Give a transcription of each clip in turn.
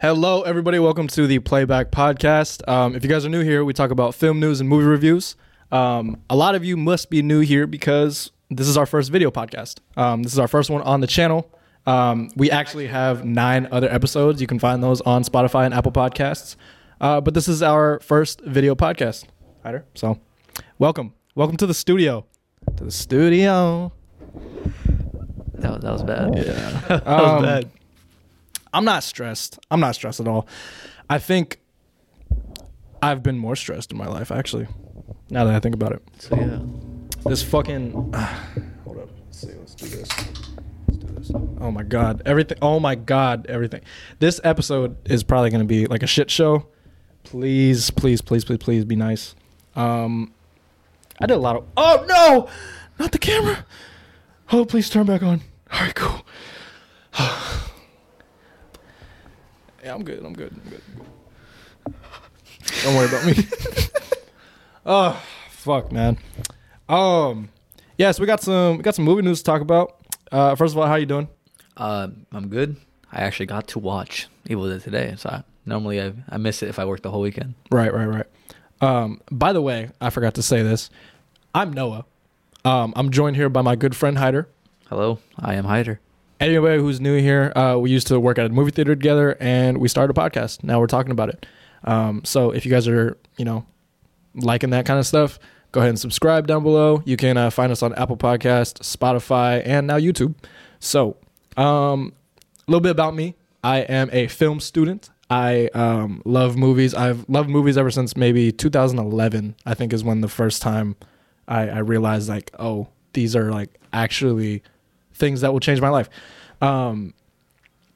Hello, everybody. Welcome to the Playback Podcast. Um, if you guys are new here, we talk about film news and movie reviews. Um, a lot of you must be new here because this is our first video podcast. Um, this is our first one on the channel. Um, we actually have nine other episodes. You can find those on Spotify and Apple Podcasts. Uh, but this is our first video podcast. Hyder. So, welcome. Welcome to the studio. To the studio. That was, that was bad. Yeah. that was Um, bad. I'm not stressed. I'm not stressed at all. I think I've been more stressed in my life, actually. Now that I think about it, So yeah. this fucking. hold up. Let's see. Let's do this. Let's do this. Oh my god. Everything. Oh my god. Everything. This episode is probably going to be like a shit show. Please, please, please, please, please be nice. Um, I did a lot of. Oh no! Not the camera. Oh, please turn back on. All right, cool. Yeah, I'm good. I'm good. I'm good. I'm good. Don't worry about me. oh, fuck, man. Um, yes, we got some we got some movie news to talk about. Uh, first of all, how you doing? Uh, I'm good. I actually got to watch Evil Dead today, so I, normally I I miss it if I work the whole weekend. Right, right, right. Um, by the way, I forgot to say this. I'm Noah. Um, I'm joined here by my good friend Hyder. Hello, I am Hyder. Anybody who's new here, uh, we used to work at a movie theater together, and we started a podcast. Now we're talking about it. Um, so if you guys are, you know, liking that kind of stuff, go ahead and subscribe down below. You can uh, find us on Apple Podcast, Spotify, and now YouTube. So, um, a little bit about me. I am a film student. I um, love movies. I've loved movies ever since maybe 2011. I think is when the first time I, I realized like, oh, these are like actually things that will change my life. Um,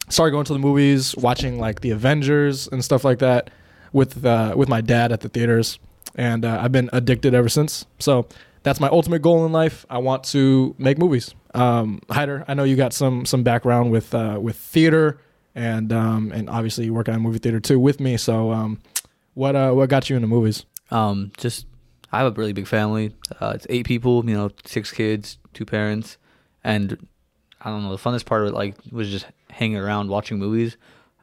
started going to the movies, watching like the Avengers and stuff like that with uh, with my dad at the theaters, and uh, I've been addicted ever since. So that's my ultimate goal in life. I want to make movies. Um, Hyder, I know you got some some background with uh, with theater, and um, and obviously you work at a movie theater too with me. So um, what uh, what got you into movies? Um, just I have a really big family. Uh, it's eight people. You know, six kids, two parents, and I don't know. The funnest part of it like was just hanging around watching movies.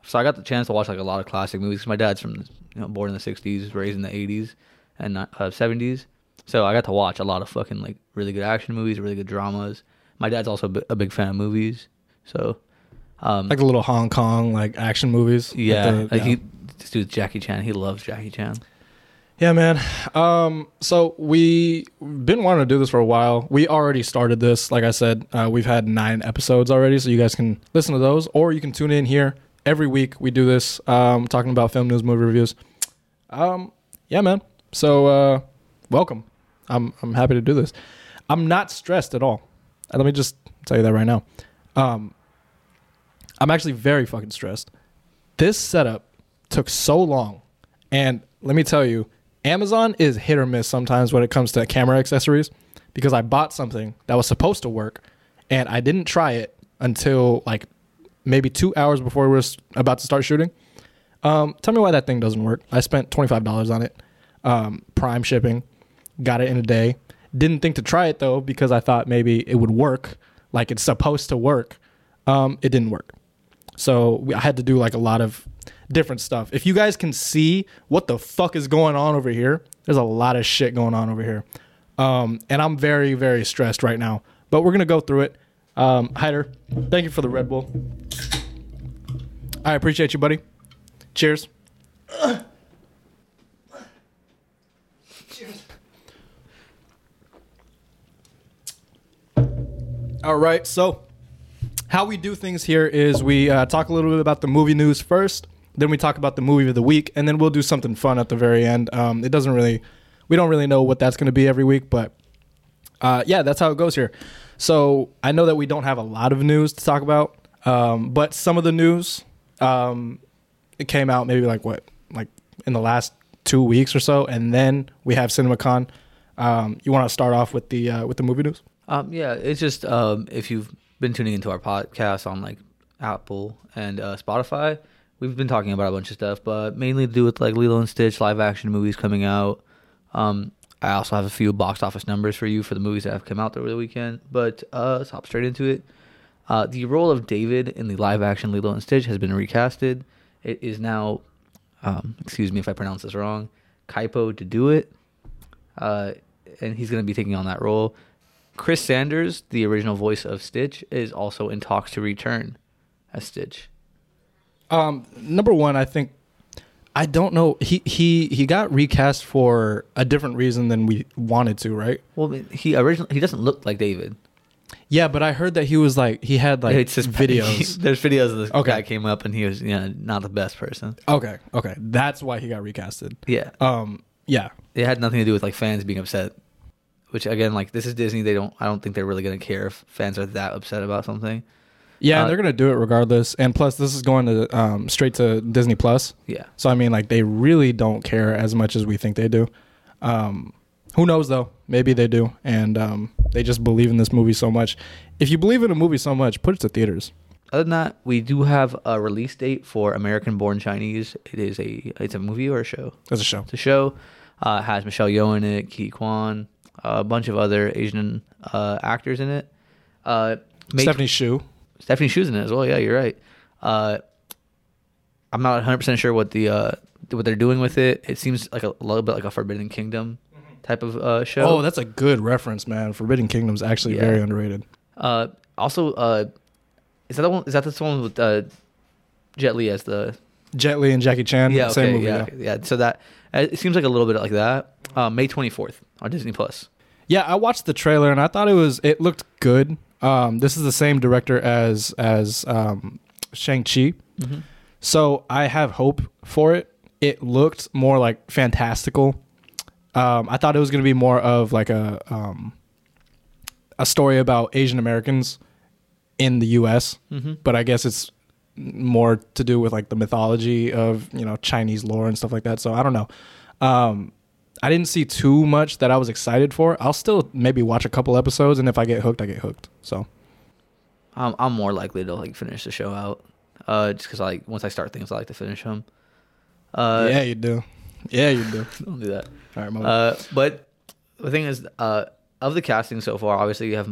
So I got the chance to watch like a lot of classic movies. my dad's from you know born in the '60s, raised in the '80s and uh, '70s. So I got to watch a lot of fucking like really good action movies, really good dramas. My dad's also a big fan of movies. So um, Like the little Hong Kong like action movies. like yeah, the- like yeah. he this dude's Jackie Chan. He loves Jackie Chan. Yeah, man. Um, so we've been wanting to do this for a while. We already started this. Like I said, uh, we've had nine episodes already, so you guys can listen to those, or you can tune in here every week. We do this, um, talking about film news, movie reviews. Um, yeah, man. So uh, welcome. I'm I'm happy to do this. I'm not stressed at all. Uh, Let me just tell you that right now. Um, I'm actually very fucking stressed. This setup took so long, and let me tell you, Amazon is hit or miss sometimes when it comes to camera accessories because I bought something that was supposed to work and I didn't try it until like maybe two hours before we were about to start shooting. Um, tell me why that thing doesn't work. I spent $25 on it, um, prime shipping, got it in a day. Didn't think to try it though because I thought maybe it would work like it's supposed to work. Um, it didn't work. So I had to do like a lot of different stuff. If you guys can see what the fuck is going on over here, there's a lot of shit going on over here. Um, and I'm very, very stressed right now. But we're gonna go through it. Um, Hyder, thank you for the Red Bull. I appreciate you, buddy. Cheers. Cheers. All right, so how we do things here is we uh, talk a little bit about the movie news first, then we talk about the movie of the week, and then we'll do something fun at the very end. Um, it doesn't really, we don't really know what that's going to be every week, but uh, yeah, that's how it goes here. So I know that we don't have a lot of news to talk about, um, but some of the news um, it came out maybe like what, like in the last two weeks or so, and then we have CinemaCon. Um, you want to start off with the uh, with the movie news? Um, yeah, it's just um, if you've been tuning into our podcast on like Apple and uh, Spotify, we've been talking about a bunch of stuff, but mainly to do with like Lilo and Stitch live action movies coming out. Um, I also have a few box office numbers for you for the movies that have come out over the weekend. But uh, let's hop straight into it. Uh, the role of David in the live action Lilo and Stitch has been recasted, It is now, um, excuse me if I pronounce this wrong, Kaipo Dudoit, uh, and he's going to be taking on that role. Chris Sanders, the original voice of Stitch, is also in talks to return as Stitch. Um, number one, I think I don't know. He he he got recast for a different reason than we wanted to, right? Well, he originally he doesn't look like David. Yeah, but I heard that he was like he had like it's just videos. There's videos of this Okay. guy came up and he was yeah not the best person. okay, okay, that's why he got recasted. Yeah, Um, yeah, it had nothing to do with like fans being upset. Which again, like this is Disney. They don't. I don't think they're really gonna care if fans are that upset about something. Yeah, Uh, they're gonna do it regardless. And plus, this is going to um straight to Disney Plus. Yeah. So I mean, like they really don't care as much as we think they do. Um, who knows though? Maybe they do, and um, they just believe in this movie so much. If you believe in a movie so much, put it to theaters. Other than that, we do have a release date for American Born Chinese. It is a it's a movie or a show. It's a show. It's a show. Uh, it has Michelle Yeoh in it, Ke Quan, a bunch of other Asian uh, actors in it. Uh, May Stephanie Hsu. Stephanie Hsu's in it as well. Yeah, you're right. Uh, I'm not 100 percent sure what the uh, what they're doing with it. It seems like a, little bit like a Forbidden Kingdom type of uh, show. Oh, that's a good reference, man. Forbidden Kingdom's actually Yeah. very underrated. uh, also, uh, is that the one? Is that the one with uh, Jet Li as the Jet Li and Jackie Chan. yeah, okay, same movie. yeah, Yeah. okay, yeah. So that uh, it seems like a little bit like that. Uh, May 24th on Disney Plus. Yeah, I watched the trailer and I thought it was it looked good. Um, this is the same director as as um, Shang Chi, so I have hope for it. It looked more like fantastical. Um, I thought it was going to be more of like a um, a story about Asian Americans in the U.S., Mhm. but I guess it's more to do with like the mythology of you know Chinese lore and stuff like that. So I don't know. Um, I didn't see too much that I was excited for. I'll still maybe watch a couple episodes, and if I get hooked, I get hooked. So I'm I'm more likely to like finish the show out, uh, just because like once I start things, I like to finish them. Uh, yeah, you do. Yeah, you do. don't do that. All right. Uh, but the thing is, uh, of the casting so far, obviously you have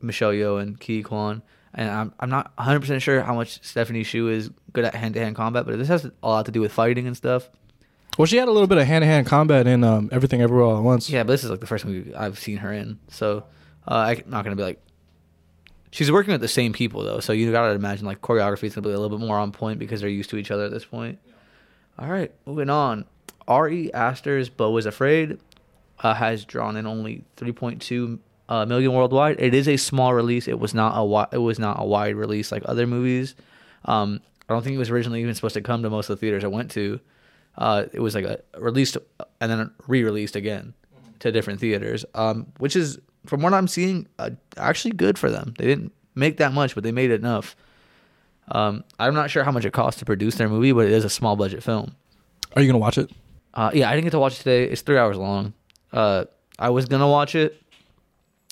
Michelle Yeoh and Ke Quan, and I'm I'm not 100 percent sure how much Stephanie Hsu is good at hand to hand combat, but this has a lot to do with fighting and stuff. Well, she had a little bit of hand to hand combat in um, Everything Everywhere All at Once. Yeah, but this is like the first movie I've seen her in, so uh, I'm not gonna be like. She's working with the same people though, so you gotta imagine like choreography is gonna be a little bit more on point because they're used to each other at this point. All right, moving on. Ari Aster's "Beau is Afraid" uh, has drawn in only 3.2 uh, million worldwide. It is a small release. It was not a wi- it was not a wide release like other movies. Um, I don't think it was originally even supposed to come to most of the theaters I went to. Uh, it was like a released and then re-released again to different theaters, um, which is from what I'm seeing uh, actually good for them. They didn't make that much, but they made enough. Um, I'm not sure how much it costs to produce their movie, but it is a small budget film. Are you gonna watch it? Uh, yeah, I didn't get to watch it today. It's three hours long. Uh, I was gonna watch it,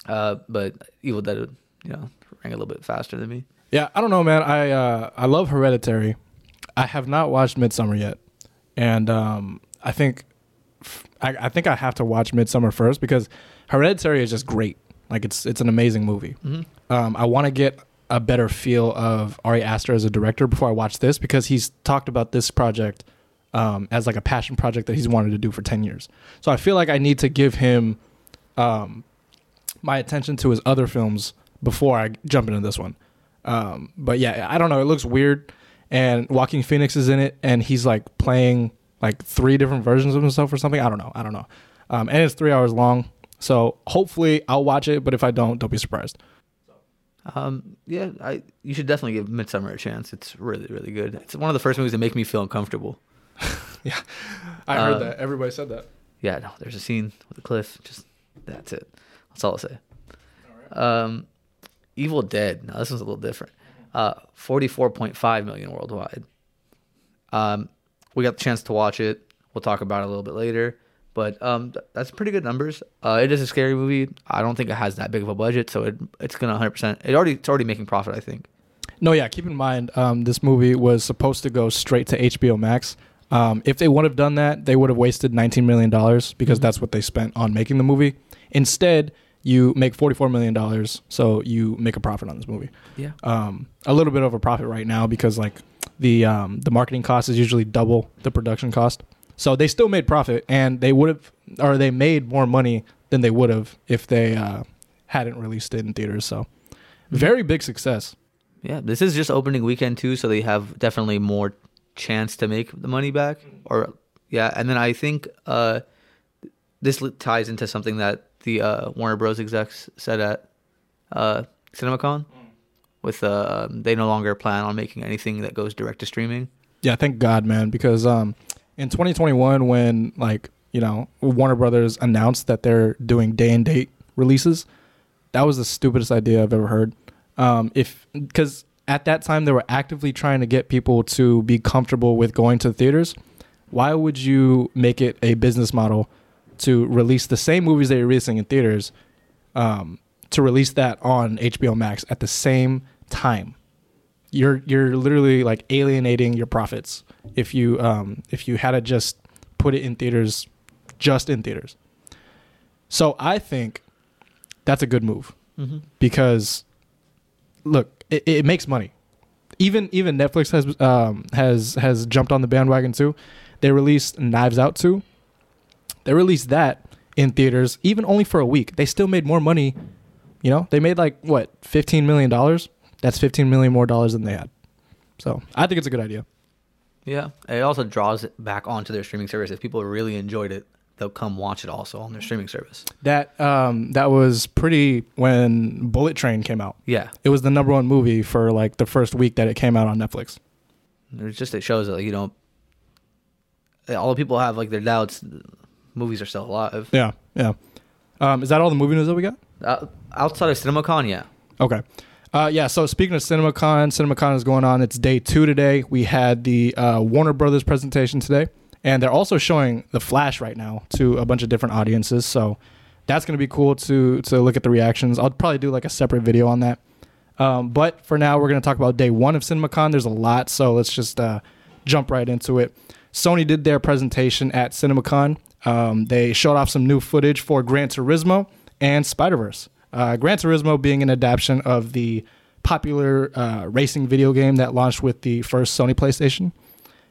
uh, but Evil Dead, you know, rang a little bit faster than me. Yeah, I don't know, man. I uh, I love Hereditary. I have not watched Midsommar yet, and um, I think I, I think I have to watch Midsommar first because Hereditary is just great. Like it's it's an amazing movie. Um, I want to get a better feel of Ari Aster as a director before I watch this because he's talked about this project um, as like a passion project that he's wanted to do for ten years. So I feel like I need to give him um, my attention to his other films before I jump into this one. Um, but yeah, I don't know. It looks weird, and Joaquin Phoenix is in it, and he's like playing like three different versions of himself or something. I don't know. I don't know. Um, and it's three hours long, so hopefully I'll watch it. But if I don't, don't be surprised. Um, yeah, I you should definitely give Midsommar a chance. It's really really good. It's one of the first movies that make me feel uncomfortable. Yeah, I heard Uh, that. Everybody said that. Yeah, no, there's a scene with a cliff. Just that's it. That's all I'll say. Um, Evil Dead. Now this one's a little different. Uh, 44.5 million worldwide. Um, we got the chance to watch it. We'll talk about it a little bit later. But um, th- that's pretty good numbers. Uh, it is a scary movie. I don't think it has that big of a budget, so it it's gonna 100. percent It already it's already making profit. I think. No, yeah. Keep in mind, um, this movie was supposed to go straight to HBO Max. Um, if they would have done that, they would have wasted 19 million dollars because Mhm. that's what they spent on making the movie. Instead, you make 44 million dollars, so you make a profit on this movie. Yeah. Um, a little bit of a profit right now because like the um, the marketing cost is usually double the production cost. So they still made profit, and they would have, or they made more money than they would have if they uh, hadn't released it in theaters. So very big success. Yeah, this is just opening weekend too, so they have definitely more chance to make the money back. Or yeah, and then I think uh, this ties into something that the uh, Warner Bros. execs said at uh, CinemaCon. With uh, they no longer plan on making anything that goes direct to streaming. Yeah, thank God, man, because um, in 2021, when like you know Warner Brothers announced that they're doing day and date releases, that was the stupidest idea I've ever heard. Um, if because at that time they were actively trying to get people to be comfortable with going to theaters, why would you make it a business model to release the same movies that you're releasing in theaters, um, to release that on HBO Max at the same time? You're you're literally like alienating your profits if you um, if you had to just put it in theaters, just in theaters. So I think that's a good move Mm-hmm. because look, it, it makes money. Even even Netflix has um, has has jumped on the bandwagon too. They released Knives Out too. They released that in theaters, even only for a week. They still made more money. You know, they made like what fifteen million dollars. That's fifteen million more dollars than they had. So I think it's a good idea. Yeah, it also draws it back onto their streaming service. If people really enjoyed it, they'll come watch it also on their streaming service. That um, that was pretty when Bullet Train came out. Yeah, It was the number one movie for like the first week that it came out on Netflix. it's just it shows that like, you know, all the people have like their doubts. Movies are still alive. Yeah, yeah. Um, is that all the movie news that we got? Uh, outside of CinemaCon, yeah. Okay. Uh, yeah, so speaking of CinemaCon, CinemaCon is going on. It's day two today. We had the uh, Warner Brothers presentation today, and they're also showing The Flash right now to a bunch of different audiences. So that's going to be cool to to look at the reactions. I'll probably do like a separate video on that. Um, but for now, we're going to talk about day one of CinemaCon. There's a lot, so let's just uh, jump right into it. Sony did their presentation at CinemaCon. Um, they showed off some new footage for Gran Turismo and Spider Verse. Uh, Gran Turismo being an adaptation of the popular uh, racing video game that launched with the first Sony PlayStation.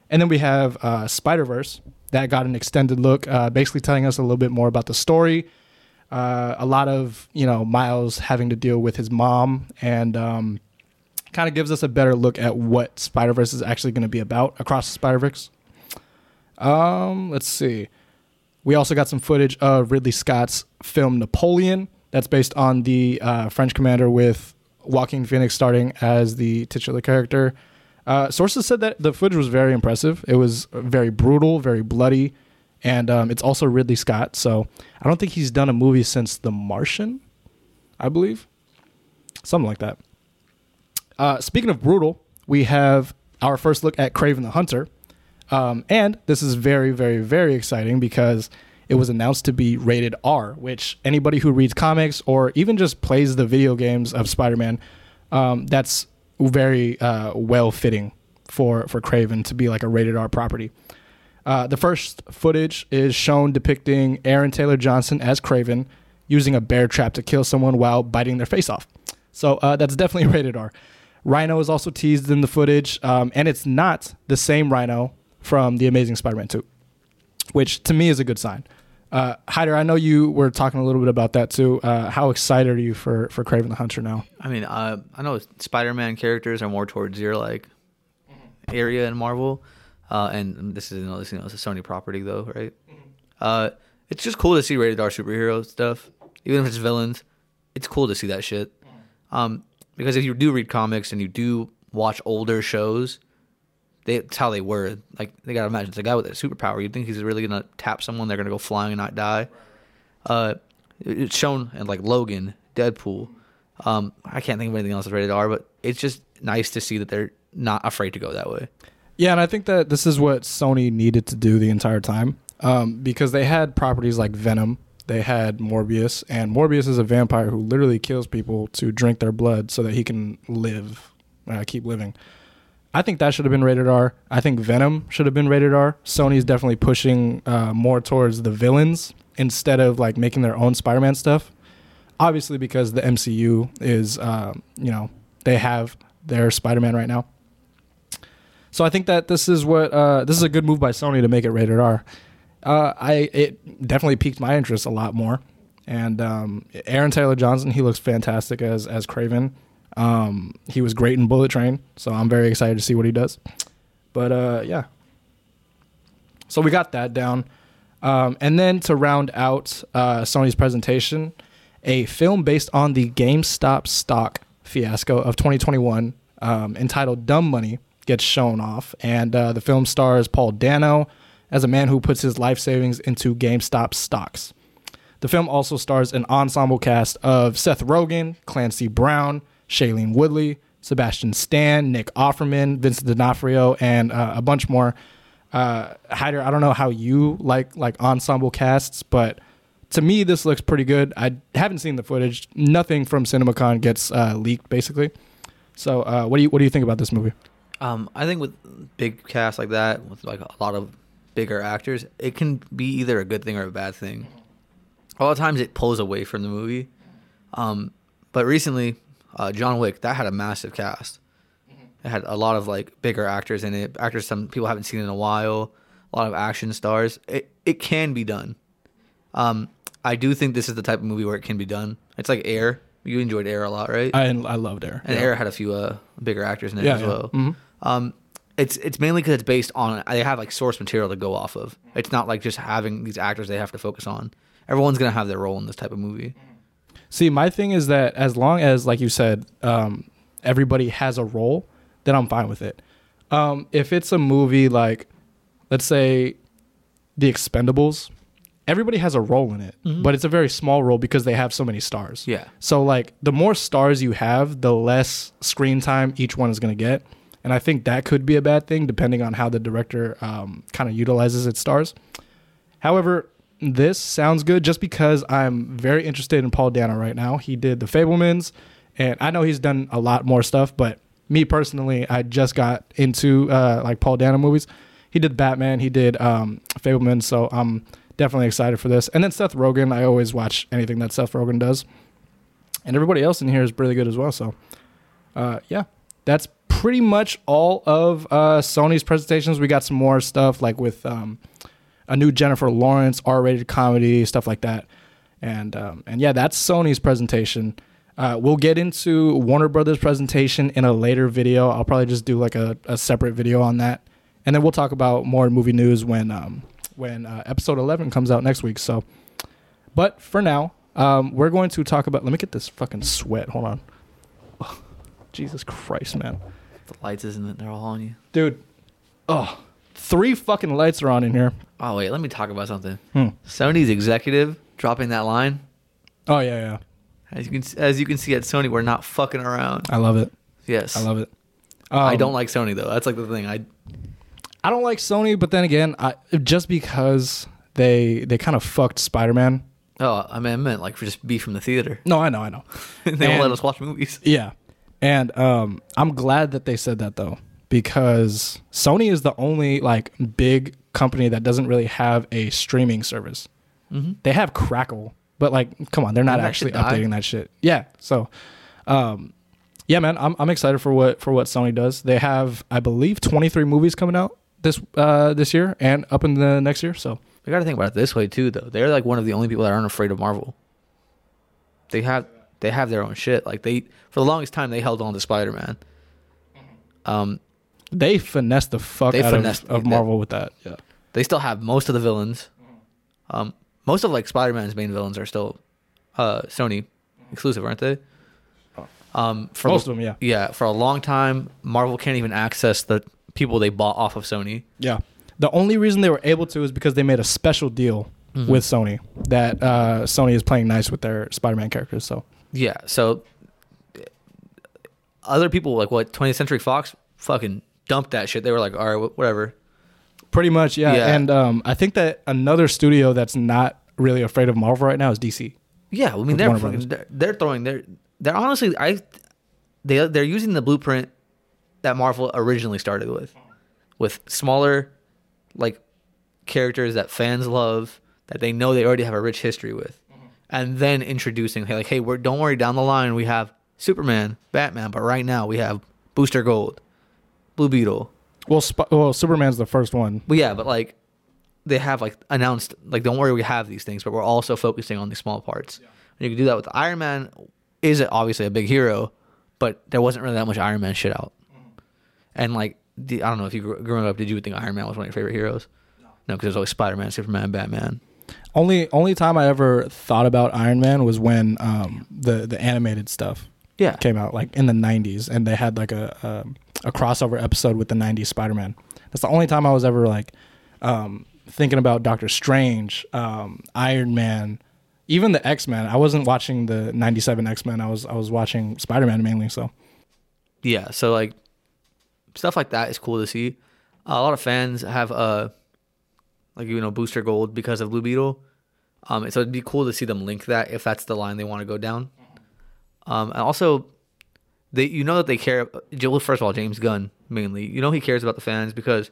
And then we have uh, Spider Verse that got an extended look, uh, basically telling us a little bit more about the story. Uh, a lot of you know Miles having to deal with his mom, and um, kind of gives us a better look at what Spider Verse is actually going to be about across Spider Verse. Um, let's see. We also got some footage of Ridley Scott's film Napoleon. That's based on the uh, French commander with Joaquin Phoenix starting as the titular character. Uh, sources said that the footage was very impressive. It was very brutal, very bloody, and um, it's also Ridley Scott. So I don't think he's done a movie since The Martian, I believe, something like that. Uh, speaking of brutal, we have our first look at Kraven the Hunter. Um, and this is very, very, very exciting because it was announced to be rated R, which anybody who reads comics or even just plays the video games of Spider Man, um, that's very uh, well fitting for, for Kraven to be like a rated R property. Uh, the first footage is shown depicting Aaron Taylor Johnson as Kraven using a bear trap to kill someone while biting their face off. So uh, that's definitely rated R. Rhino is also teased in the footage, um, and it's not the same Rhino from The Amazing Spider-Man 2, which to me is a good sign. Uh, Hyder, I know you were talking a little bit about that too. Uh, how excited are you for for Kraven the Hunter now? I mean, uh, I know Spider-Man characters are more towards your like area in Marvel, uh, and this is you know, this, you know, it's a Sony property though, right? Uh, it's just cool to see rated R superhero stuff, even if it's villains. It's cool to see that shit. Um, because if you do read comics and you do watch older shows, they, it's how they were. Like they gotta imagine it's a guy with a superpower. You think he's really gonna tap someone? They're gonna go flying and not die. Uh, it- it's shown in like Logan, Deadpool. Um, I can't think of anything else that's rated R, but it's just nice to see that they're not afraid to go that way. Yeah, and I think that this is what Sony needed to do the entire time um, because they had properties like Venom, they had Morbius, and Morbius is a vampire who literally kills people to drink their blood so that he can live, uh, keep living. I think that should have been rated R. I think Venom should have been rated R. Sony's definitely pushing uh, more towards the villains instead of like making their own Spider-Man stuff. Obviously, because the MCU is, uh, you know, they have their Spider-Man right now. So I think that this is what uh, this is a good move by Sony to make it rated R. Uh, I it definitely piqued my interest a lot more, and um, Aaron Taylor Johnson he looks fantastic as as Kraven. Um, he was great in Bullet Train, so I'm very excited to see what he does. But uh, yeah, so we got that down, um, and then to round out uh, Sony's presentation, a film based on the GameStop stock fiasco of 2021, um, entitled "Dumb Money." gets shown off, and uh, the film stars Paul Dano as a man who puts his life savings into GameStop stocks. The film also stars an ensemble cast of Seth Rogen, Clancy Brown, Shailene Woodley, Sebastian Stan, Nick Offerman, Vincent D'Onofrio, and uh, a bunch more. Uh, Hyder, I don't know how you like like ensemble casts, but to me this looks pretty good. I haven't seen the footage. Nothing from CinemaCon gets uh, leaked, basically. So, uh, what do you what do you think about this movie? Um, I think with big cast like that, with like a lot of bigger actors, it can be either a good thing or a bad thing. A lot of times it pulls away from the movie. Um, but recently, uh, John Wick that had a massive cast. It had a lot of like bigger actors in it, actors some people haven't seen in a while, a lot of action stars. It it can be done. Um, I do think this is the type of movie where it can be done. It's like Air. You enjoyed Air a lot, right? I I loved Air. and yeah. Air had a few uh, bigger actors in it Yeah, as yeah. well. Mhm. Um, it's it's mainly because it's based on they have like source material to go off of. It's not like just having these actors they have to focus on. Everyone's gonna have their role in this type of movie. See, my thing is that as long as, like you said, um, everybody has a role, then I'm fine with it. Um, if it's a movie like, let's say, The Expendables, everybody has a role in it, but it's a very small role because they have so many stars. Yeah. So like the more stars you have, the less screen time each one is going to get, and I think that could be a bad thing depending on how the director um, kind of utilizes its stars. However, this sounds good just because I'm very interested in Paul Dano right now. He did The Fabelmans, and I know he's done a lot more stuff, but me personally, I just got into uh, like Paul Dano movies. He did Batman, he did um, so I'm definitely excited for this. And then Seth Rogen, I always watch anything that Seth Rogen does, and everybody else in here is really good as well. So, uh, yeah, that's pretty much all of uh, Sony's presentations. We got some more stuff like with um, a new Jennifer Lawrence R-rated comedy, stuff like that. And um, and yeah, that's Sony's presentation. Uh, we'll get into Warner Brothers presentation in a later video. I'll probably just do like a, a separate video on that, and then we'll talk about more movie news when um, when uh, episode eleven comes out next week. So, but for now, um, we're going to talk about. Let me get this fucking sweat. Hold on. Jesus Christ, man, The lights isn't it? They're all on you. dude. Oh, three fucking lights are on in here. Oh wait, let me talk about something. Hmm. Sony's executive dropping that line. Oh yeah, yeah. As you can as you can see at Sony, we're not fucking around. I love it. Yes, I love it. I Um, don't like Sony though. That's like the thing. I I don't like Sony, but then again, I just because they they kind of fucked Spider Man. oh I mean I meant like for just be from the theater. No, I know, I know. they won't let us watch movies. Yeah, and um, I'm glad that they said that though, because Sony is the only like big company that doesn't really have a streaming service. Mm-hmm. They have Crackle, but like, come on, they're not actually updating that shit. Yeah, so, um, yeah, man, I'm I'm excited for what for what Sony does. They have, I believe, 23 movies coming out this uh this year and up in the next year. So We got to think about it this way too, though. They're like one of the only people that aren't afraid of Marvel. They have they have their own shit. Like they for the longest time they held on to Spider Man. Um, they finessed the fuck They out finessed- of, of they- Marvel with that. Yeah. they still have most of the villains. Um, most of like Spider Man's main villains are still uh, Sony exclusive, aren't they? Um, for Most of them, yeah. Yeah, for a long time, Marvel can't even access the people they bought off of Sony. Yeah. The only reason they were able to is because they made a special deal Mm-hmm. with Sony that uh, Sony is playing nice with their Spider-Man characters. So Yeah, so other people like what 20th Century Fox fucking dumped that shit. They were like, all right, whatever. pretty much, yeah. Yeah. And um, I think that another studio that's not really afraid of Marvel right now is DC. Yeah, I mean they're Warner fucking, they're, they're throwing they're they're honestly I they they're using the blueprint that Marvel originally started with, with smaller like characters that fans love that they know they already have a rich history with, and then introducing hey like hey we're don't worry down the line we have Superman, Batman, but right now we have Booster Gold, Blue Beetle. Well, Sp- well, Superman's the first one. Well, yeah, but like they have like announced like don't worry we have these things, but we're also focusing on the small parts. And you can do that with Iron Man. Is it obviously a big hero, but there wasn't really that much Iron Man shit out. And like the, I don't know if you grew, growing up, did you think Iron Man was one of your favorite heroes? No, because there's always Spider Man, Superman, Batman. Only only time I ever thought about Iron Man was when um, the the animated stuff Yeah, came out, like in the '90s, and they had like a a, a crossover episode with the '90s Spider-Man. That's the only time I was ever like um, thinking about Doctor Strange, um, Iron Man, even the X Men. I wasn't watching the '97 X Men. I was I was watching Spider-Man mainly. So yeah. So like stuff like that is cool to see. a lot of fans have uh like you know booster gold because of Blue Beetle. Um, so it'd be cool to see them link that if that's the line they want to go down. Um, and also, they you know that they care. Well, first of all, James Gunn mainly, you know he cares about the fans because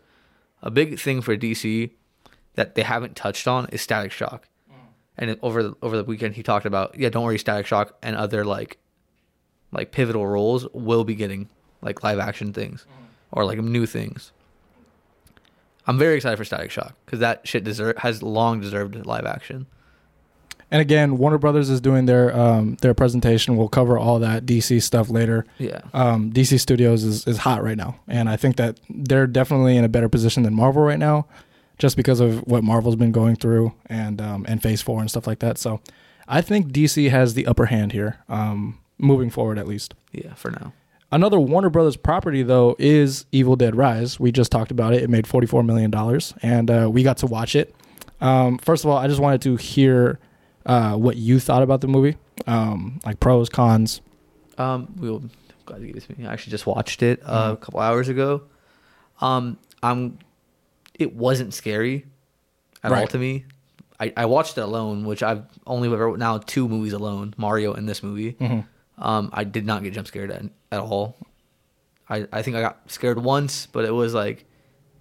a big thing for DC that they haven't touched on is Static Shock. And over the, over the weekend, he talked about yeah, don't worry, Static Shock and other like like pivotal roles will be getting like live action things or like new things. I'm very excited for Static Shock because that shit deserve has long deserved live action. And again, Warner Brothers is doing their um, their presentation. We'll cover all that DC stuff later. Yeah, um, DC Studios is, is hot right now, and I think that they're definitely in a better position than Marvel right now, just because of what Marvel's been going through and um, and Phase Four and stuff like that. So, I think DC has the upper hand here, um, moving forward at least. yeah, for now. Another Warner Brothers property though is Evil Dead Rise. We just talked about it. It made forty four million dollars, and uh, we got to watch it. Um, first of all, I just wanted to hear uh, what you thought about the movie, um, like pros, cons. Um, we'll glad you gave it to me. I actually just watched it uh, a couple hours ago. Um, I'm. It wasn't scary at all to me. I, I watched it alone, which I've only ever now two movies alone, Mario and this movie. Um, I did not get jump scared at, at all. I, I think I got scared once, but it was like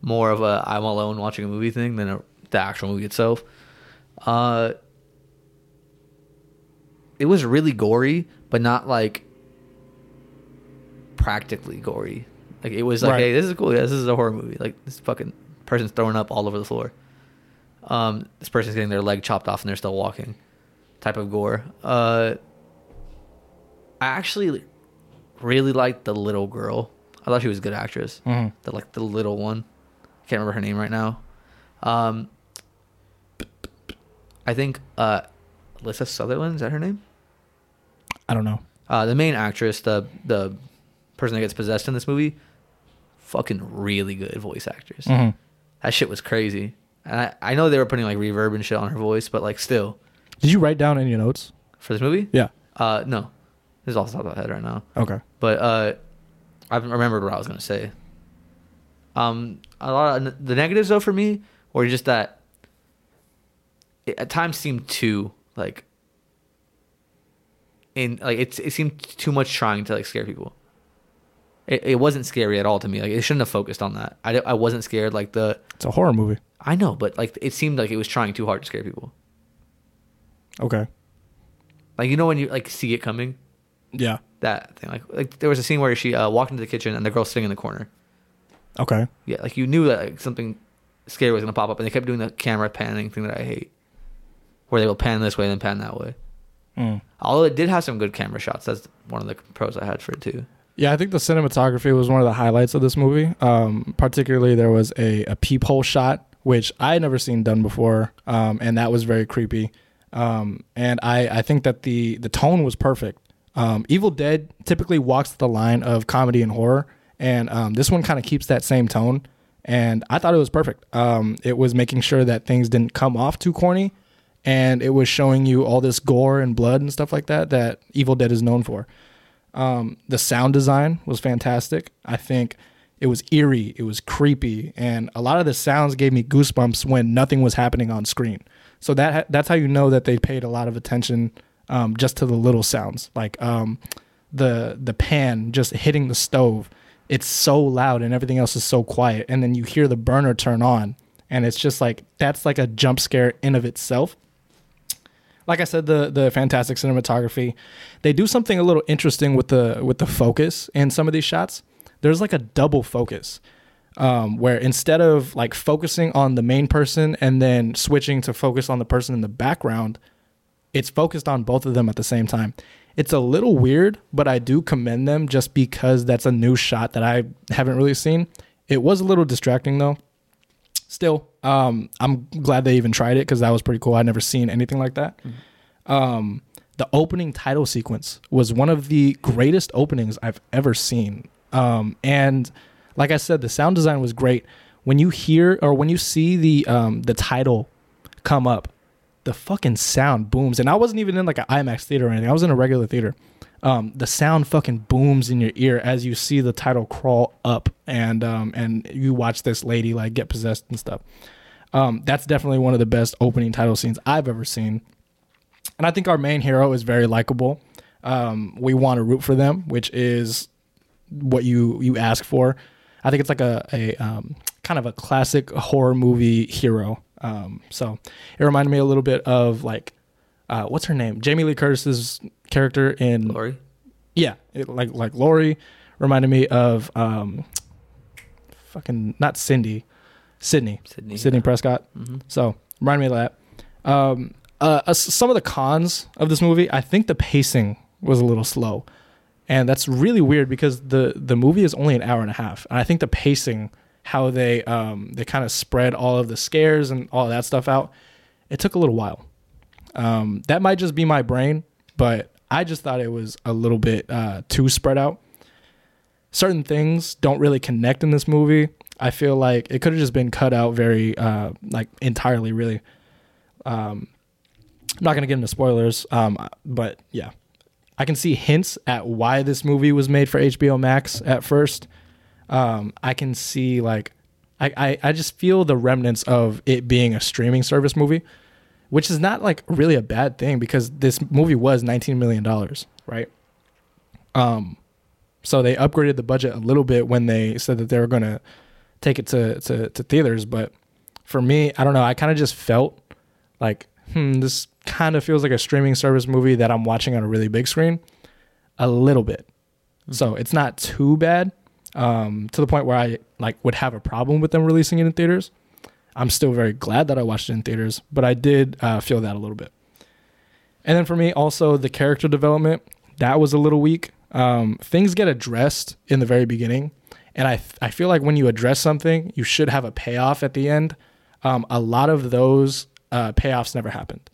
more of a I'm alone watching a movie thing than a, the actual movie itself. Uh, it was really gory, but not like practically gory. Like it was like, Right. hey, this is cool. Yeah, this is a horror movie. Like this fucking person's throwing up all over the floor. Um, this person's getting their leg chopped off and they're still walking. Type of gore. Uh, I actually really liked the little girl. I thought she was a good actress. Mhm. The like the little one. I can't remember her name right now. Um, I think uh, Alyssa Sutherland is that her name? I don't know. Uh, the main actress, the the person that gets possessed in this movie, fucking really good voice actress. Mhm. That shit was crazy. And I, I know they were putting like reverb and shit on her voice, but like still Did you write down any notes? for this movie, Yeah. uh, no, this is off the top of my head right now. Okay. But uh, I haven't remembered what I was gonna say. Um, a lot of the negatives though for me were just that it at times seemed too like in like it it seemed too much trying to like scare people. It, it wasn't scary at all to me. Like it shouldn't have focused on that. I, I wasn't scared like the It's a horror movie. I know, but like it seemed like it was trying too hard to scare people. Okay. Like you know when you like see it coming, Yeah. that thing. Like like there was a scene where she uh, walked into the kitchen and the girl's sitting in the corner. Okay. Yeah, like you knew that like, something scary was gonna pop up, and they kept doing the camera panning thing that I hate, where they will pan this way and then pan that way. Mm. Although it did have some good camera shots. That's one of the pros I had for it too. Yeah, I think the cinematography was one of the highlights of this movie. Um, particularly, there was a, a peephole shot, which I had never seen done before, um, and that was very creepy. Um, and I, I think that the the tone was perfect. Um, Evil Dead typically walks the line of comedy and horror, and um, this one kind of keeps that same tone. And I thought it was perfect. Um, it was making sure that things didn't come off too corny, and it was showing you all this gore and blood and stuff like that that Evil Dead is known for. Um, the sound design was fantastic. I think it was eerie, it was creepy, and a lot of the sounds gave me goosebumps when nothing was happening on screen. So that that's how you know that they paid a lot of attention um, just to the little sounds, like um, the the pan just hitting the stove. It's so loud and everything else is so quiet, and then you hear the burner turn on, and it's just like that's like a jump scare in of itself like I said, the the fantastic cinematography. They do something a little interesting with the with the focus in some of these shots. There's like a double focus. um, where instead of like focusing on the main person and then switching to focus on the person in the background, it's focused on both of them at the same time. It's a little weird, but I do commend them just because that's a new shot that I haven't really seen. It was a little distracting though. Still, um, I'm glad they even tried it because that was pretty cool. I'd never seen anything like that. Um, the opening title sequence was one of the greatest openings I've ever seen. Um, and like I said, the sound design was great. When you hear or when you see the um, the title come up, the fucking sound booms. And I wasn't even in like an IMAX theater or anything. I was in a regular theater. Um, the sound fucking booms in your ear as you see the title crawl up and um, and you watch this lady like get possessed and stuff. Um, that's definitely one of the best opening title scenes I've ever seen. And I think our main hero is very likable. Um, we want to root for them, which is what you you ask for. I think it's like a a um, kind of a classic horror movie hero. Um, so it reminded me a little bit of like uh, what's her name? Jamie Lee Curtis's character in Laurie. yeah, it, like like Laurie reminded me of um, fucking not Cindy, Sidney, Sidney. Sidney Prescott. hmm So remind me of that. Um, uh, uh, some of the cons of this movie, I think the pacing was a little slow, and that's really weird because the the movie is only an hour and a half, and I think the pacing, how they um, they kind of spread all of the scares and all that stuff out, it took a little while. Um, that might just be my brain, but I just thought it was a little bit uh, too spread out. Certain things don't really connect in this movie. I feel like it could have just been cut out very, uh, like entirely, really. Um, I'm not gonna get into spoilers, um, but yeah, I can see hints at why this movie was made for HBO Max at first. Um, I can see like, I, I I just feel the remnants of it being a streaming service movie, which is not like really a bad thing because this movie was 19 million dollars, right? Um, so they upgraded the budget a little bit when they said that they were gonna take it to to, to theaters, but for me, I don't know. I kind of just felt like, hmm, this kind of feels like a streaming service movie that I'm watching on a really big screen, a little bit. So it's not too bad, um, to the point where I like would have a problem with them releasing it in theaters. I'm still very glad that I watched it in theaters, but I did uh, feel that a little bit. And then for me, also the character development that was a little weak. Um, things get addressed in the very beginning, and I I feel like when you address something, you should have a payoff at the end. Um, a lot of those uh, payoffs never happened.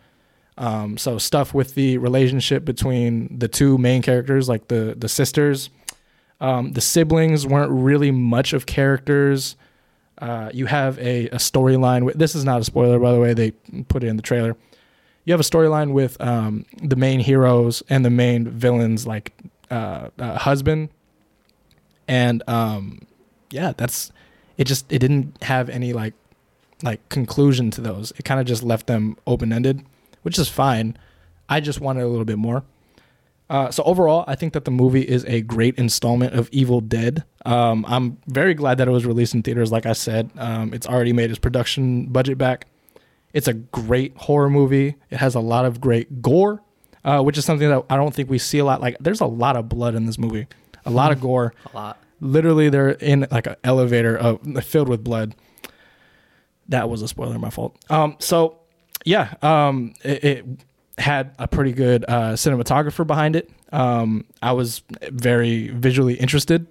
Um, so stuff with the relationship between the two main characters, like the the sisters, um, the siblings weren't really much of characters. Uh, you have a, a storyline. With, this is not a spoiler, by the way. They put it in the trailer. You have a storyline with um, the main heroes and the main villains, like uh, uh, husband, and um, yeah, that's it. Just it didn't have any like like conclusion to those. It kind of just left them open ended, which is fine. I just wanted a little bit more. Uh, so overall, I think that the movie is a great installment of Evil Dead. Um, I'm very glad that it was released in theaters. Like I said, um, it's already made its production budget back. It's a great horror movie. It has a lot of great gore, uh, which is something that I don't think we see a lot. Like, there's a lot of blood in this movie, a lot of gore. A lot. Literally, they're in like an elevator of filled with blood. That was a spoiler, my fault. Um, so yeah, um, it, it had a pretty good uh, cinematographer behind it. Um, I was very visually interested,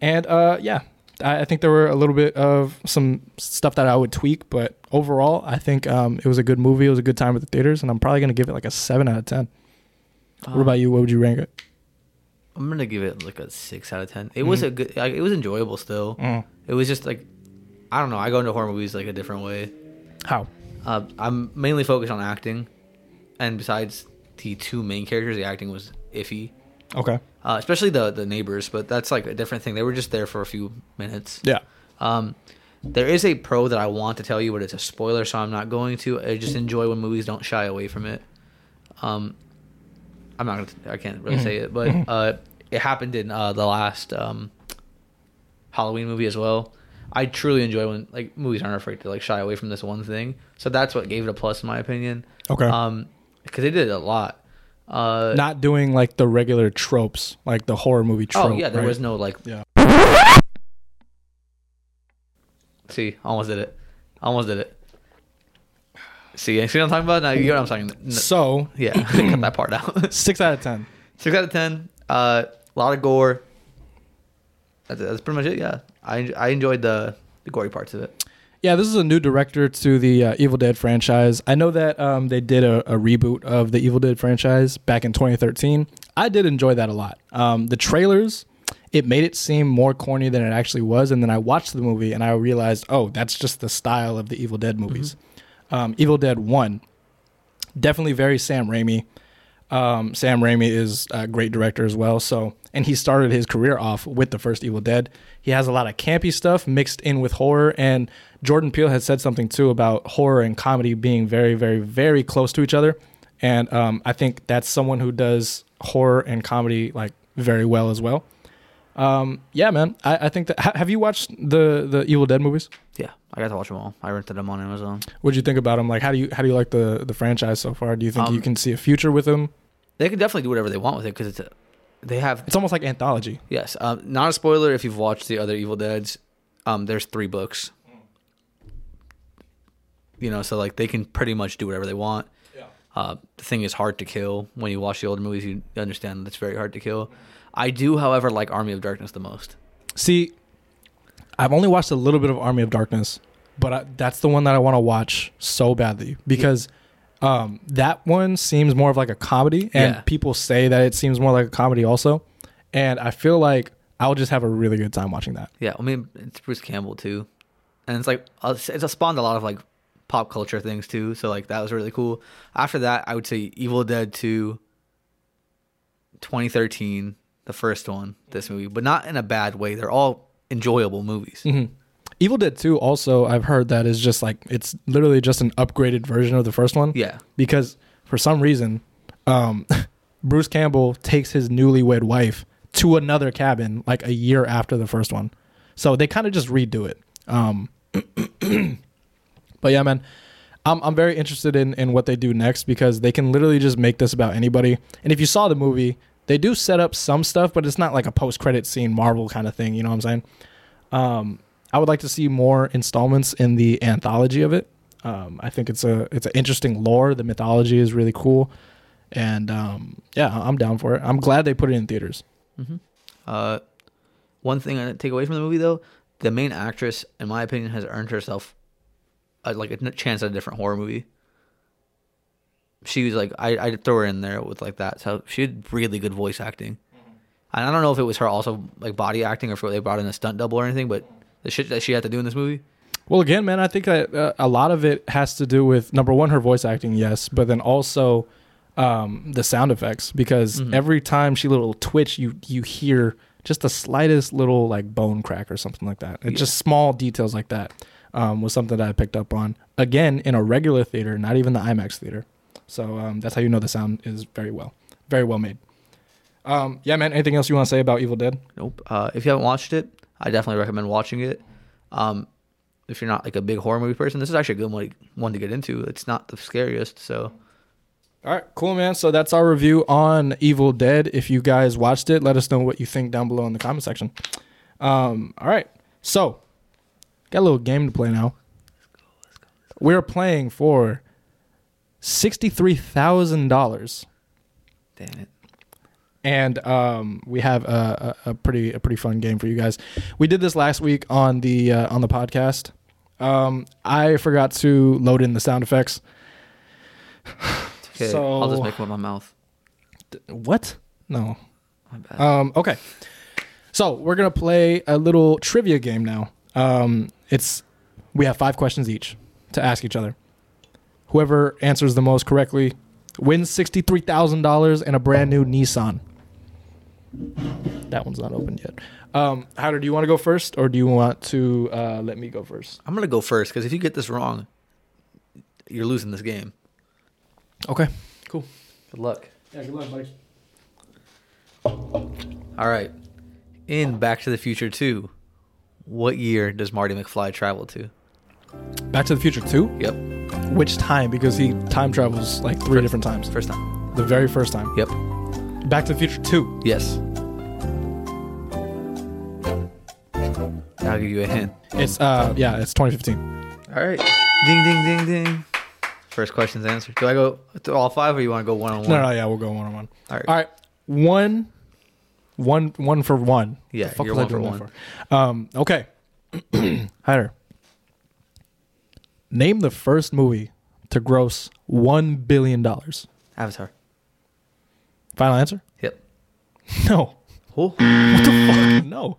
and uh, yeah, I, I think there were a little bit of some stuff that I would tweak, but overall, I think um, it was a good movie. It was a good time at the theaters, and I'm probably gonna give it like a seven out of ten. what about you? What would you rank it? I'm gonna give it like a six out of ten. It was a good. Like, it was enjoyable still. Mm. It was just like, I don't know. I go into horror movies like a different way. How? Uh, I'm mainly focused on acting, and besides the two main characters, the acting was iffy. Okay. Uh, especially the the neighbors, but that's like a different thing. They were just there for a few minutes. Yeah. Um, there is a pro that I want to tell you, but it's a spoiler, so I'm not going to. I just enjoy when movies don't shy away from it. Um, I'm not gonna. I can't really say it, but uh, it happened in uh, the last um, Halloween movie as well. I truly enjoy when like movies aren't afraid to like shy away from this one thing. So that's what gave it a plus in my opinion. Okay. Um, because they did it a lot. Uh, Not doing like the regular tropes, like the horror movie trope. oh yeah, there right? was no like Yeah. See, almost did it. Almost did it. See, see what I'm talking about? Now you know what I'm talking. N- So Yeah, cut that part out. six out of ten. Six out of ten. Uh, a lot of gore. That's, that's pretty much it. Yeah, I I enjoyed the the gory parts of it. Yeah, this is a new director to the uh, Evil Dead franchise. I know that um, they did a, a reboot of the Evil Dead franchise back in 2013. I did enjoy that a lot. Um, the trailers, it made it seem more corny than it actually was, and then I watched the movie and I realized, oh, that's just the style of the Evil Dead movies. Um, Evil Dead One, definitely very Sam Raimi. Um, Sam Raimi is a great director as well. So, and he started his career off with the first Evil Dead. He has a lot of campy stuff mixed in with horror. And Jordan Peele had said something too about horror and comedy being very, very, very close to each other. And um, I think that's someone who does horror and comedy like very well as well. Um, yeah, man. I, I think that. Ha- have you watched the the Evil Dead movies? Yeah, I got to watch them all. I rented them on Amazon. What do you think about them? Like, how do you how do you like the the franchise so far? Do you think Um, you can see a future with them? They can definitely do whatever they want with it because it's a, they have It's almost like anthology. yes. Um, not a spoiler if you've watched the other Evil Dead's. Um, there's three books. You know, so like they can pretty much do whatever they want. Yeah. Uh, the thing is hard to kill. When you watch the older movies, you understand that it's very hard to kill. I do, however, like Army of Darkness the most. See, I've only watched a little bit of Army of Darkness, but I, that's the one that I want to watch so badly because um, that one seems more of like a comedy, and Yeah. people say that it seems more like a comedy also. And I feel like I'll just have a really good time watching that. Yeah, I mean it's Bruce Campbell too, and it's like uh, it's a spawned a lot of like pop culture things too. So like that was really cool. After that, I would say Evil Dead Two, 2013, the first one, this movie, but not in a bad way. They're all enjoyable movies. Mm-hmm. Evil Dead 2 also I've heard that is just like it's literally just an upgraded version of the first one. Yeah, because for some reason, um, Bruce Campbell takes his newlywed wife to another cabin like a year after the first one. So they kind of just redo it. Um, but yeah, man, I'm, I'm very interested in, in what they do next because they can literally just make this about anybody. And if you saw the movie, they do set up some stuff, but it's not like a post credit scene Marvel kind of thing. You know what I'm saying? Um, I would like to see more installments in the anthology of it. Um, I think it's a it's an interesting lore. The mythology is really cool, and um, yeah, I'm down for it. I'm glad they put it in theaters. Uh, one thing I take away from the movie though, the main actress, in my opinion, has earned herself uh like a chance at a different horror movie. She was like, I I'd throw her in there with like that. So she had really good voice acting. And I don't know if it was her also like body acting or if they brought in a stunt double or anything, but the shit that she had to do in this movie. Well, again, man, I think that uh, a lot of it has to do with number one, her voice acting, yes, but then also um, the sound effects because Mhm. every time she little twitch, you you hear just the slightest little like bone crack or something like that. It's Yeah. just small details like that um, was something that I picked up on. Again, in a regular theater, not even the IMAX theater. So um, that's how you know the sound is very well, very well made. Um, yeah, man. Anything else you want to say about Evil Dead? Nope. Uh, if you haven't watched it, I definitely recommend watching it. Um, if you're not like a big horror movie person, this is actually a good one, one to get into. It's not the scariest, so All right, cool, man. So that's our review on Evil Dead. If you guys watched it, let us know what you think down below in the comment section. Um, all right, so got a little game to play now. We're playing for sixty-three thousand dollars, damn it. And um, we have a, a, a pretty a pretty fun game for you guys. We did this last week on the uh, on the podcast. Um, I forgot to load in the sound effects. Okay, So- I'll just make one in my mouth. What? No, My bad. Um, okay. So we're gonna play a little trivia game now. Um, it's we have five questions each to ask each other. Whoever answers the most correctly wins sixty three thousand dollars and a brand new Nissan. That one's not open yet. Um, Howder, do you want to go first, or do you want to uh, let me go first? I'm gonna go first because if you get this wrong, you're losing this game. Okay. Cool. Good luck. Yeah. Good luck, buddy. All right. In Back to the Future 2, what year does Marty McFly travel to? Back to the Future Two. Yep. Which time? Because he time travels like three different times. First time. The very first time. Yep. Back to the Future Two. Yes. I'll give you a hint. It's uh yeah, it's 2015. All right. Ding, ding, ding, ding. First question's answered. Do I go through all five, or you want to go one on one? No, no, yeah, we'll go one on one. All right. All right, one, one, one for one. Yeah, The fuck you're was I one for doing one. for? Um, okay. Hyder. Name the first movie to gross one billion dollars. Avatar. Final answer? Yep. No. Oh. What the fuck? No.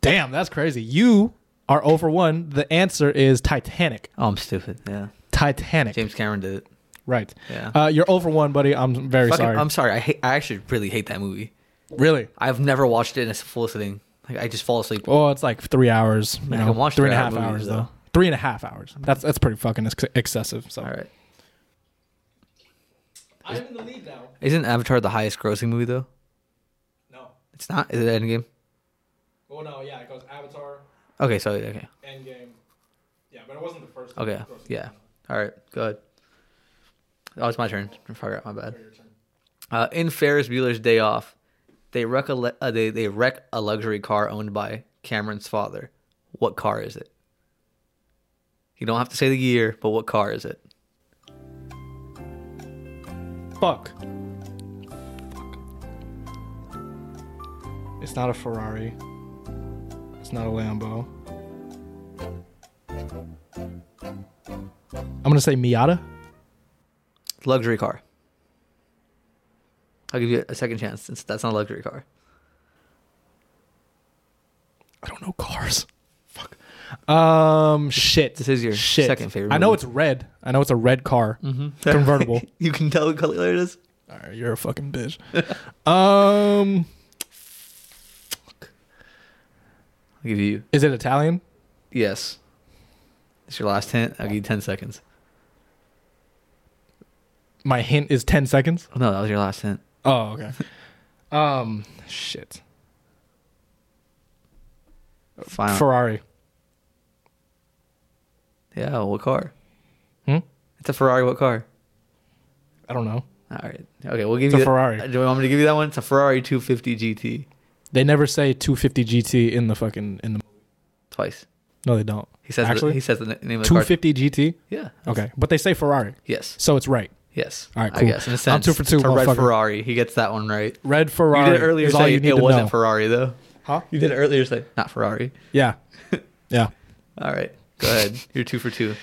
Damn, that's crazy. You are over one. The answer is Titanic. Oh, I'm stupid. Yeah. Titanic. James Cameron did it. Right. Yeah. Uh, you're over one, buddy. I'm very Fucking- sorry. I'm sorry. I hate. I actually really hate that movie. really? I've never watched it in a full sitting. Like I just fall asleep. Oh, it's like three hours. You I know, can watch three and a three-hour half movies, hours though. though. Three and a half hours. That's that's pretty fucking ex- excessive. So. All right. I'm in the lead now. Isn't Avatar the highest grossing movie though? No. It's not. Is it Endgame? Well, no. Yeah, it goes Avatar, Okay. So okay. Endgame. Yeah, but it wasn't the first. Okay. Yeah. All right. Go ahead. Oh, it's my turn. I forgot. My bad. Uh, in Ferris Bueller's Day Off, they wreck a uh, they they wreck a luxury car owned by Cameron's father. What car is it? You don't have to say the year, but what car is it? Fuck. It's not a Ferrari. It's not a Lambo. I'm gonna say Miata. Luxury car. I'll give you a second chance since that's not a luxury car. I don't know cars. Fuck. Um. Shit. This is your shit. second favorite I know movie. it's red. I know it's a red car. Mm-hmm. Convertible. you can tell what color it is. All right, you're a fucking bitch. um. I'll give you Is it Italian? yes. It's your last hint. I'll give you ten seconds. My hint is ten seconds. Oh, no, that was your last hint. Oh, okay. um. Shit. Final. Ferrari. Yeah. What car? Hmm? It's a Ferrari. What car? I don't know. All right. Okay, we'll give you. A you Ferrari. Do you want me to give you that one? It's a Ferrari 250 GT. They never say 250 GT in the fucking in the. Twice. No, they don't. He says. Actually? the, he says the name of the car. 250 GT. Yeah. Okay, but they say Ferrari, Yes. so it's right. Yes. All right, I cool. guess in a I'm sense, two for two, It's a red. Ferrari. He gets that one right. Red Ferrari. you did earlier is all say you need it to wasn't know. Ferrari though. Huh? You did earlier say not Ferrari. Yeah. Yeah. All right. Go ahead. You're two for two.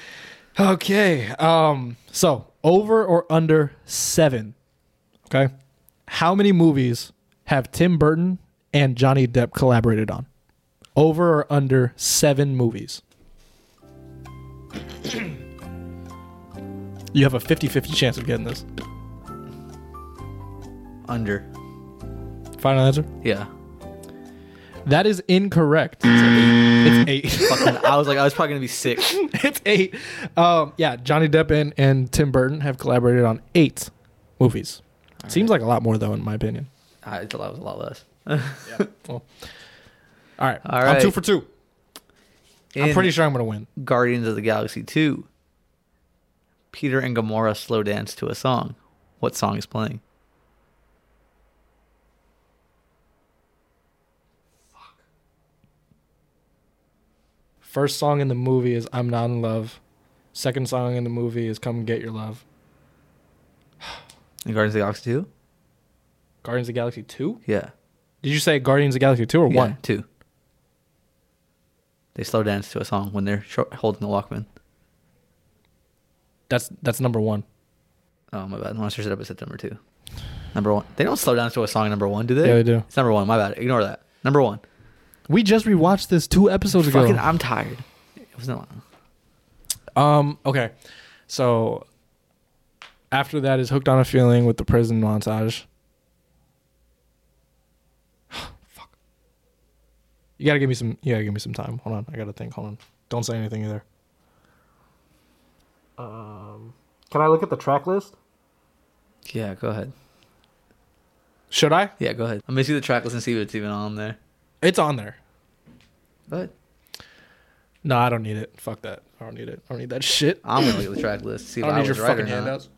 Okay. Um. So over or under seven. Okay. How many movies have Tim Burton and Johnny Depp collaborated on? Over or under seven movies? you have a 50-50 chance of getting this. Under. Final answer. Yeah. That is incorrect. It's eight. Fucking. I was like, I was probably gonna be six. it's eight. Um, yeah, Johnny Depp and, and Tim Burton have collaborated on eight movies. Seems like a lot more, though, in my opinion. I thought that was a lot less. Yeah. Well, all right. All I'm two for two. I'm pretty sure I'm going to win. Guardians of the Galaxy 2. Peter and Gamora slow dance to a song. What song is playing? First song in the movie is I'm Not in Love. Second song in the movie is Come Get Your Love. Guardians of the Galaxy 2? Guardians of the Galaxy 2? Yeah. Did you say Guardians of the Galaxy 2 or yeah, 1? Two. They slow dance to a song when they're short, holding the Walkman. That's that's number 1. Oh, my bad. Monsters it up at number 2. Number one. They don't slow down to a song number one, do they? Yeah, they do. It's number one. My bad. Ignore that. Number one. We just rewatched this 2 episodes ago. Fucking, I'm tired. It wasn't long. Um. Okay. So after that is hooked on a feeling with the prison montage. Fuck. You gotta give me some. You gotta give me some time. Hold on. I gotta think. Hold on. Don't say anything either. Um. Can I look at the track list? Yeah, go ahead. Should I? Yeah, go ahead. I'm gonna see the track list and see what's even on there. It's on there. But No, I don't need it. Fuck that. I don't need it. I don't need that shit. I'm gonna look at the track list. See I if don't I, need your right or fucking not. handouts.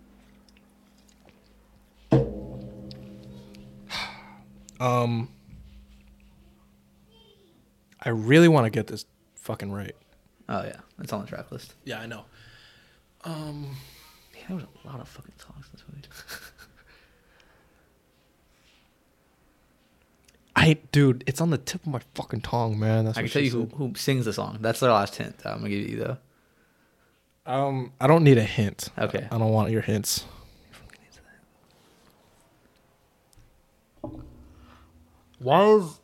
Um, I really want to get this fucking right. Oh yeah, it's on the track list. Yeah, I know. Yeah, there was a lot of fucking songs this week. I dude, it's on the tip of my fucking tongue, man. That's I can tell you who, said. who sings the song. That's their last hint. I'm gonna give you though. Um, I don't need a hint. Okay. I don't want your hints. Why is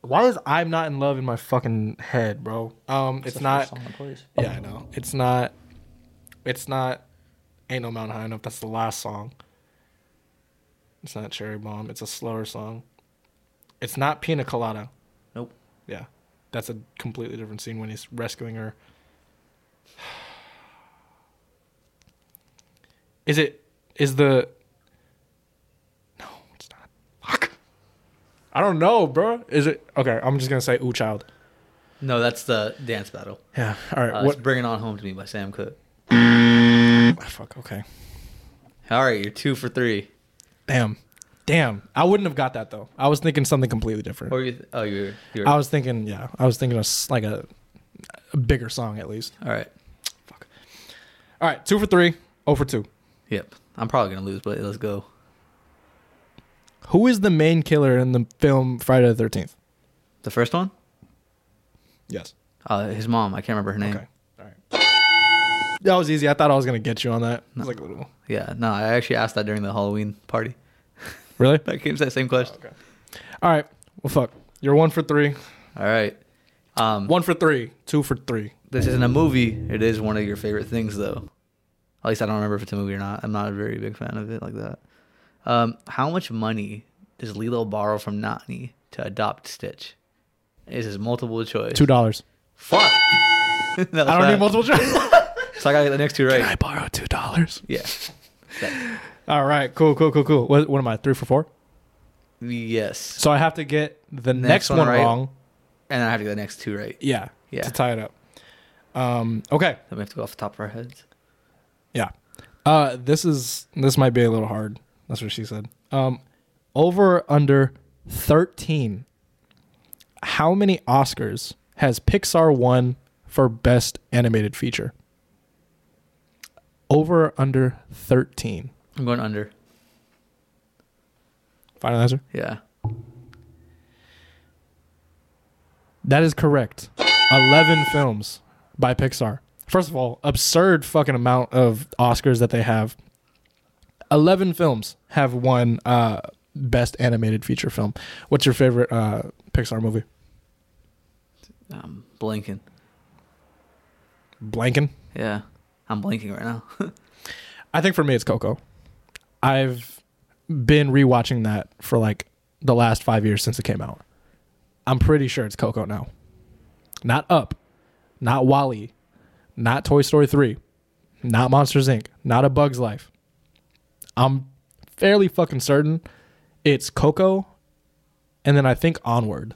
why is I'm not in love in my fucking head, bro? Um, it's, not. Yeah, I know. It's not. It's not. Ain't no mountain high enough. That's the last song. It's not cherry bomb. It's a slower song. It's not pina colada. Nope. Yeah, that's a completely different scene when he's rescuing her. Is it? Is the? No, it's not. Fuck. I don't know, bro. Is it? Okay, I'm just gonna say "Ooh Child." No, that's the dance battle. Yeah. All right. Uh, what? "Bring It On Home to Me" by Sam Cooke. Ah, fuck. Okay. All right, you're two for three. Damn. Damn. I wouldn't have got that though. I was thinking something completely different. Or you? Oh, you're. I was thinking, yeah, I was thinking of s- like a, a bigger song at least. All right. Fuck. All right, two for three, oh for two. Yep. I'm probably gonna lose, but let's go. Who is the main killer in the film Friday the Thirteenth? The first one? Yes. Uh, his mom. I can't remember her name. Okay. All right. That was easy. I thought I was gonna get you on that. It was like a little. Yeah. No, I actually asked that during the Halloween party. Really? That came to that same question. Okay. All right. Well, fuck. You're one for three. All right. Um, One for three. Two for three. this isn't a movie. It is one of your favorite things, though. At least I don't remember if it's a movie or not. I'm not a very big fan of it like that. Um, how much money does Lilo borrow from Nani to adopt Stitch? Is his multiple choice? Two dollars. Fuck. I don't need multiple choice. So I got to get the next two Can I right. borrow two dollars? Yeah. All right. Cool. Cool. Cool. Cool. What, what am I? Three for four. Yes. So I have to get the next, Next one one, right. wrong. And I have to get the next two right. Yeah. Yeah. To tie it up. Um. Okay. Then we have to go off the top of our heads. Yeah. Uh. This is this might be a little hard. That's what she said. Um. Over under thirteen. How many Oscars has Pixar won for best animated feature? Over under thirteen. I'm going under. Final answer. Yeah. That is correct. 11 films by Pixar. First of all, absurd fucking amount of Oscars that they have. 11 films have won uh, Best Animated Feature Film. What's your favorite uh, Pixar movie? Um, blinking. Blanking. Yeah. I'm blinking right now. I think for me, it's Coco. I've been rewatching that for like the last five years since it came out. I'm pretty sure it's Coco now. Not Up, not WALL-E, not Toy Story 3, not Monsters Inc., not A Bug's Life. I'm fairly fucking certain it's Coco, and then I think Onward,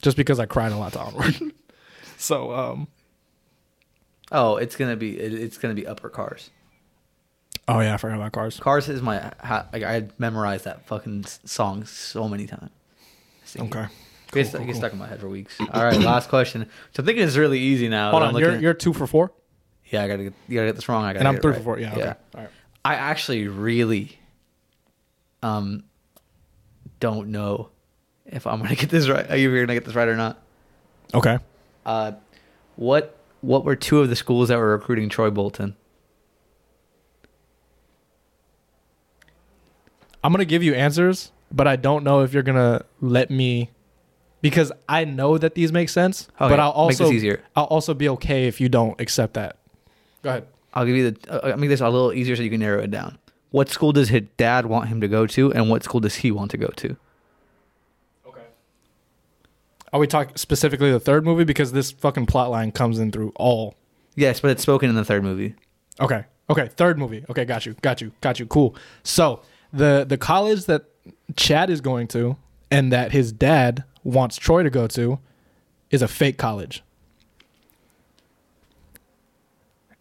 just because I cried a lot to Onward. so, um, oh, it's gonna be it, it's gonna be upper cars. Oh yeah, I forgot about Cars. Cars is my ha, like I memorized that fucking s- song so many times. Okay. It gets, it gets stuck in my head for weeks. All right, last question. So I'm thinking it's really easy now. Hold that on, I'm you're, at- you're two for four? yeah, I gotta get, you gotta get this wrong. I gotta And I'm get it three right. for four. Yeah. Okay. All right. I actually really um don't know if I'm gonna get this right. Are you gonna get this right or not? Okay. Uh, what what were two of the schools that were recruiting Troy Bolton? I'm gonna give you answers, but I don't know if you're gonna let me because I know that these make sense. Oh, but yeah. I'll Make also this easier. I'll also be okay if you don't accept that. Go ahead. I'll give you the. Uh, I'll make this a little easier so you can narrow it down. What school does his dad want him to go to, and what school does he want to go to? Okay. Are we talking specifically the third movie because this fucking plot line comes in through all? Yes, but it's spoken in the third movie. Okay. Okay. Third movie. Okay. Got you. Got you. Got you. Cool. So the the college that Chad is going to and that his dad wants Troy to go to is a fake college.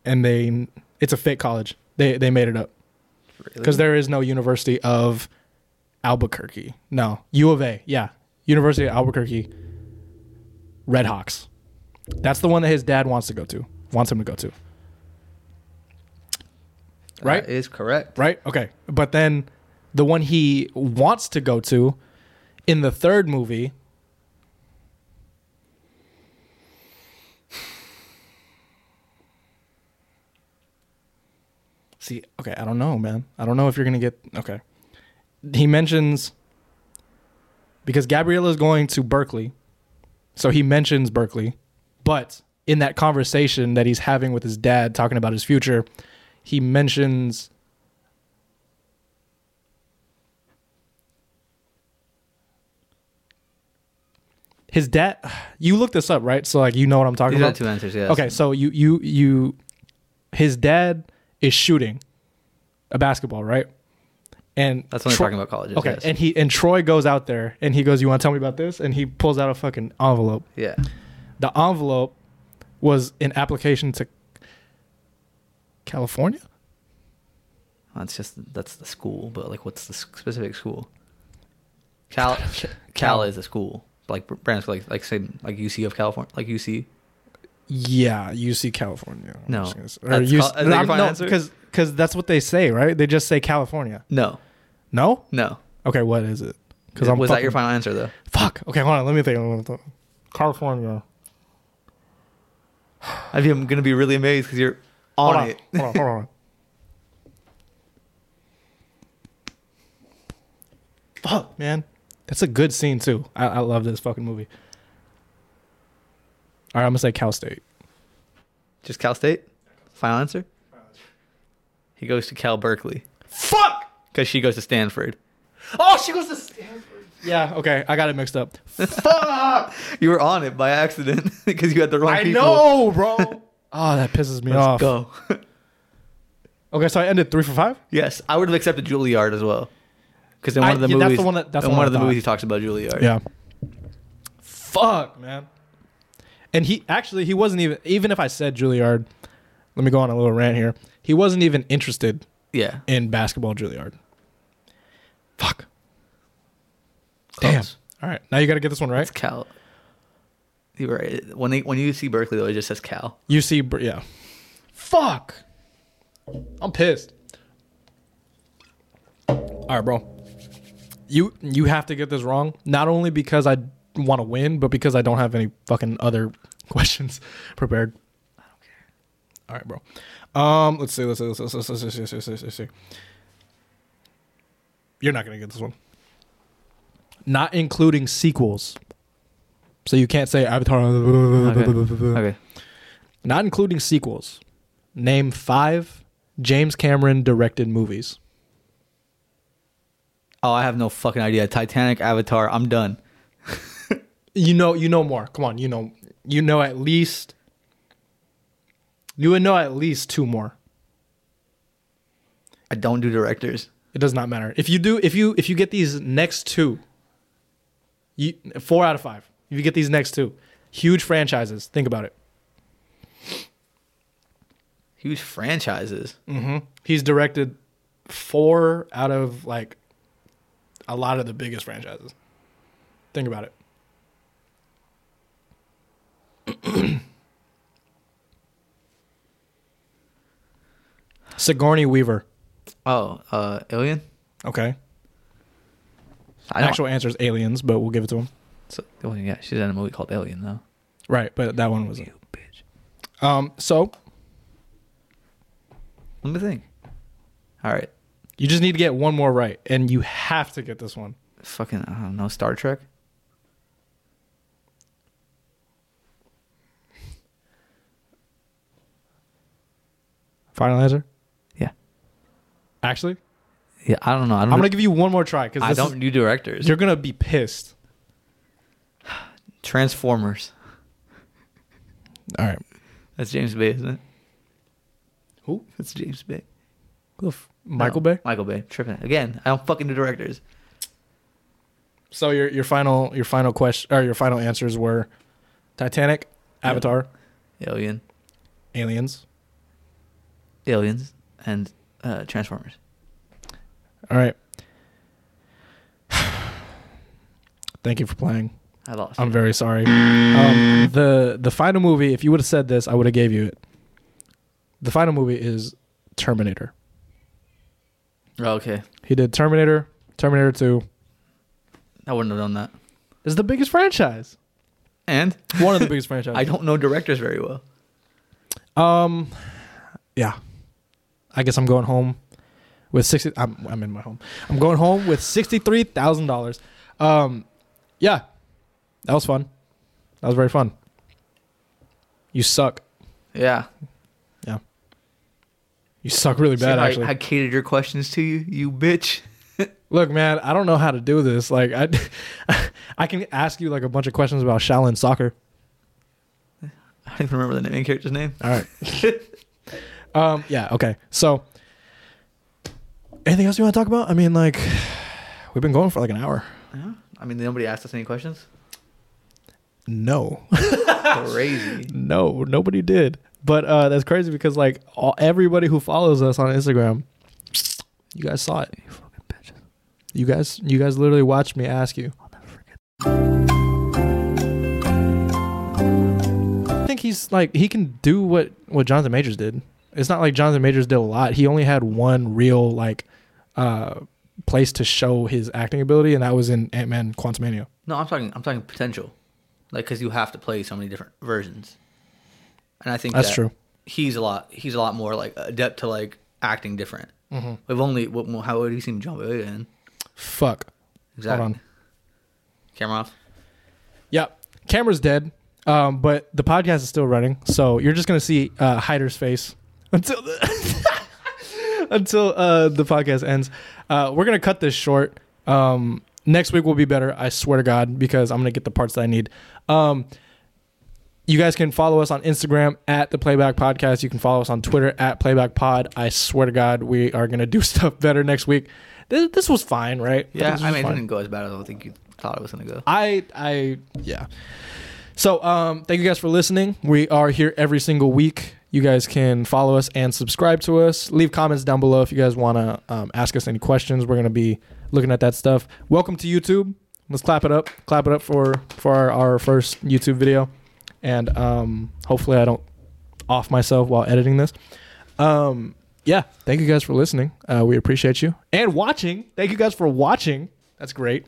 And they it's a fake college. They they made it up because there is no University of Albuquerque. No, U of A. Yeah, University of Albuquerque Red Hawks. That's the one that his dad wants to go to. Wants him to go to. Right? That is correct. Right? Okay. But then the one he wants to go to in the third movie See, okay, I don't know, man. I don't know if you're going to get okay. He mentions because Gabriella is going to Berkeley. So he mentions Berkeley, but in that conversation that he's having with his dad talking about his future, he mentions his dad you look this up right so like you know what i'm talking These about two answers. Yes. okay so you you you his dad is shooting a basketball right and That's when they're talking about colleges. okay yes. and he and troy goes out there and he goes you want to tell me about this and he pulls out a fucking envelope yeah. the envelope was an application to california That's just that's the school, but like, what's the specific school? Cal. Cal is a school. Like Brandon's like like say like UC of California, like UC. yeah uc california I'm No. just gonna say- or That's UC call- is that your final answer? because because that's what they say right they just say california No, no no. okay what is it because was i'm that fucking- your final answer though? fuck okay hold on let me think, let me think. california I'm gonna be really amazed because you're on, hold on, it. hold on, hold on. Fuck, man. That's a good scene too. I, I love this fucking movie. All right, I'm gonna say Cal State. Just Cal State. Final answer. He goes to Cal Berkeley Fuck. because she goes to Stanford. Oh, she goes to Stanford. Yeah. Okay, I got it mixed up. Fuck. You were on it by accident because you had the wrong I people. know, bro. oh, that pisses me Let's off. go. Okay, so I ended three for five. yes, I would have accepted Juilliard as well. Because in I- one of the yeah, that's movies, the one that- that's in one one of the thought. movies, he talks about Juilliard. Yeah. Fuck, man. And he actually he wasn't even even if I said Juilliard, let me go on a little rant here. He wasn't even interested yeah. in basketball Juilliard. Fuck. Damn. All right. Now you got to get this one right. It's Cal. You were right. When they when you see Berkeley though, it just says Cal. You see Br- yeah. Fuck. I'm pissed. All right, bro. You you have to get this wrong. Not only because I want to win, but because I don't have any fucking other questions prepared. I don't care. All right, bro. Um, let's see. Let's see. Let's see. Let's see. Let's see. Let's see. Let's see. Let's see. You're not gonna get this one. Not including sequels. So you can't say Avatar. Okay. Not including sequels. Name five James Cameron directed movies. Oh, I have no fucking idea. Titanic, Avatar. I'm done. You know, you know more. Come on, you know, you know at least. You would know at least two more. I don't do directors. It does not matter if you do. If you if you get these next two, you four out of five. If you get these next two, huge franchises. Think about it. Huge franchises. Mm-hmm. He's directed four out of like a lot of the biggest franchises. Think about it. Sigourney Weaver. Oh, uh, Alien. Okay. I. Actual answer is aliens, but we'll give it to him. So, well, yeah, she's in a movie called Alien though. Right, but that one was You bitch. Um, so Let me think. All right. You just need to get one more right, and you have to get this one. Fucking I don't know. Star Trek. Final answer? Yeah. Actually, Yeah. I don't know. I don't. I'm gonna give you one more try because I don't do directors. you're gonna be pissed. Transformers. All right. That's James Bay, isn't it? Who? That's James Bay. Who the f- Michael No, Bay. Michael Bay. Tripping. Again, I don't fucking do directors. So your your final your final question or your final answers were Titanic, Yeah. Avatar, Alien, Aliens. Aliens, and uh, Transformers. All right. Thank you for playing. I lost. I'm very sorry. Um, the the final movie, if you would have said this, I would have gave you it. The final movie is Terminator. Oh, okay. He did Terminator, Terminator 2. I wouldn't have done that. It's the biggest franchise. And One of the biggest franchises. I don't know directors very well. Um, yeah. I guess I'm going home with sixty. I'm I'm in my home. I'm going home with sixty three thousand dollars. Um, yeah, that was fun. That was very fun. You suck. Yeah. You suck really See bad. I- Actually, I catered your questions to you, you bitch. look, man. I don't know how to do this. Like, I, I can ask you like a bunch of questions about Shaolin soccer. I don't even remember the main character's name. All right. um. Yeah. Okay. So, anything else you want to talk about? I mean, like, we've been going for like an hour. Yeah. I mean, nobody asked us any questions. No. Crazy. No, nobody did. But uh, that's crazy because like all, everybody who follows us on Instagram, you guys saw it. You fucking bitches. You guys, you guys literally watched me ask you. I'll never forget. I think he's like he can do what what Jonathan Majors did. It's not like Jonathan Majors did a lot. He only had one real like uh place to show his acting ability, and that was in Ant Man Quantumania. No, I'm talking. I'm talking potential, like because you have to play so many different versions, and I think That's that true. He's a lot. He's a lot more like adept to like acting different. Mm-hmm. We've only what, how have he seen John Boyega in? Fuck. Exactly. Hold on. Camera off. Yeah, camera's dead, um, but the podcast is still running, so you're just gonna see uh, Hyder's face until the until uh, the podcast ends. Uh, we're gonna cut this short. Um, next week will be better. I swear to God, because I'm gonna get the parts that I need. Um, you guys can follow us on Instagram at the Playback Podcast. You can follow us on Twitter at Playback Pod. I swear to God, we are gonna do stuff better next week. This, this was fine, right? Yeah, I was mean, it didn't go as bad as I think you thought it was gonna go. I I yeah. So um thank you guys for listening. We are here every single week. You guys can follow us and subscribe to us. Leave comments down below if you guys want to um, ask us any questions. We're gonna be looking at that stuff. Welcome to YouTube. Let's clap it up. Clap it up for for our, our first YouTube video, and um, hopefully I don't off myself while editing this. Um, yeah, thank you guys for listening. Uh, we appreciate you and watching. Thank you guys for watching. That's great.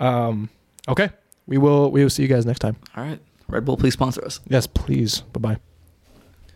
Um, okay, we will we will see you guys next time. All right, Red Bull, please sponsor us. Yes, please. Bye bye.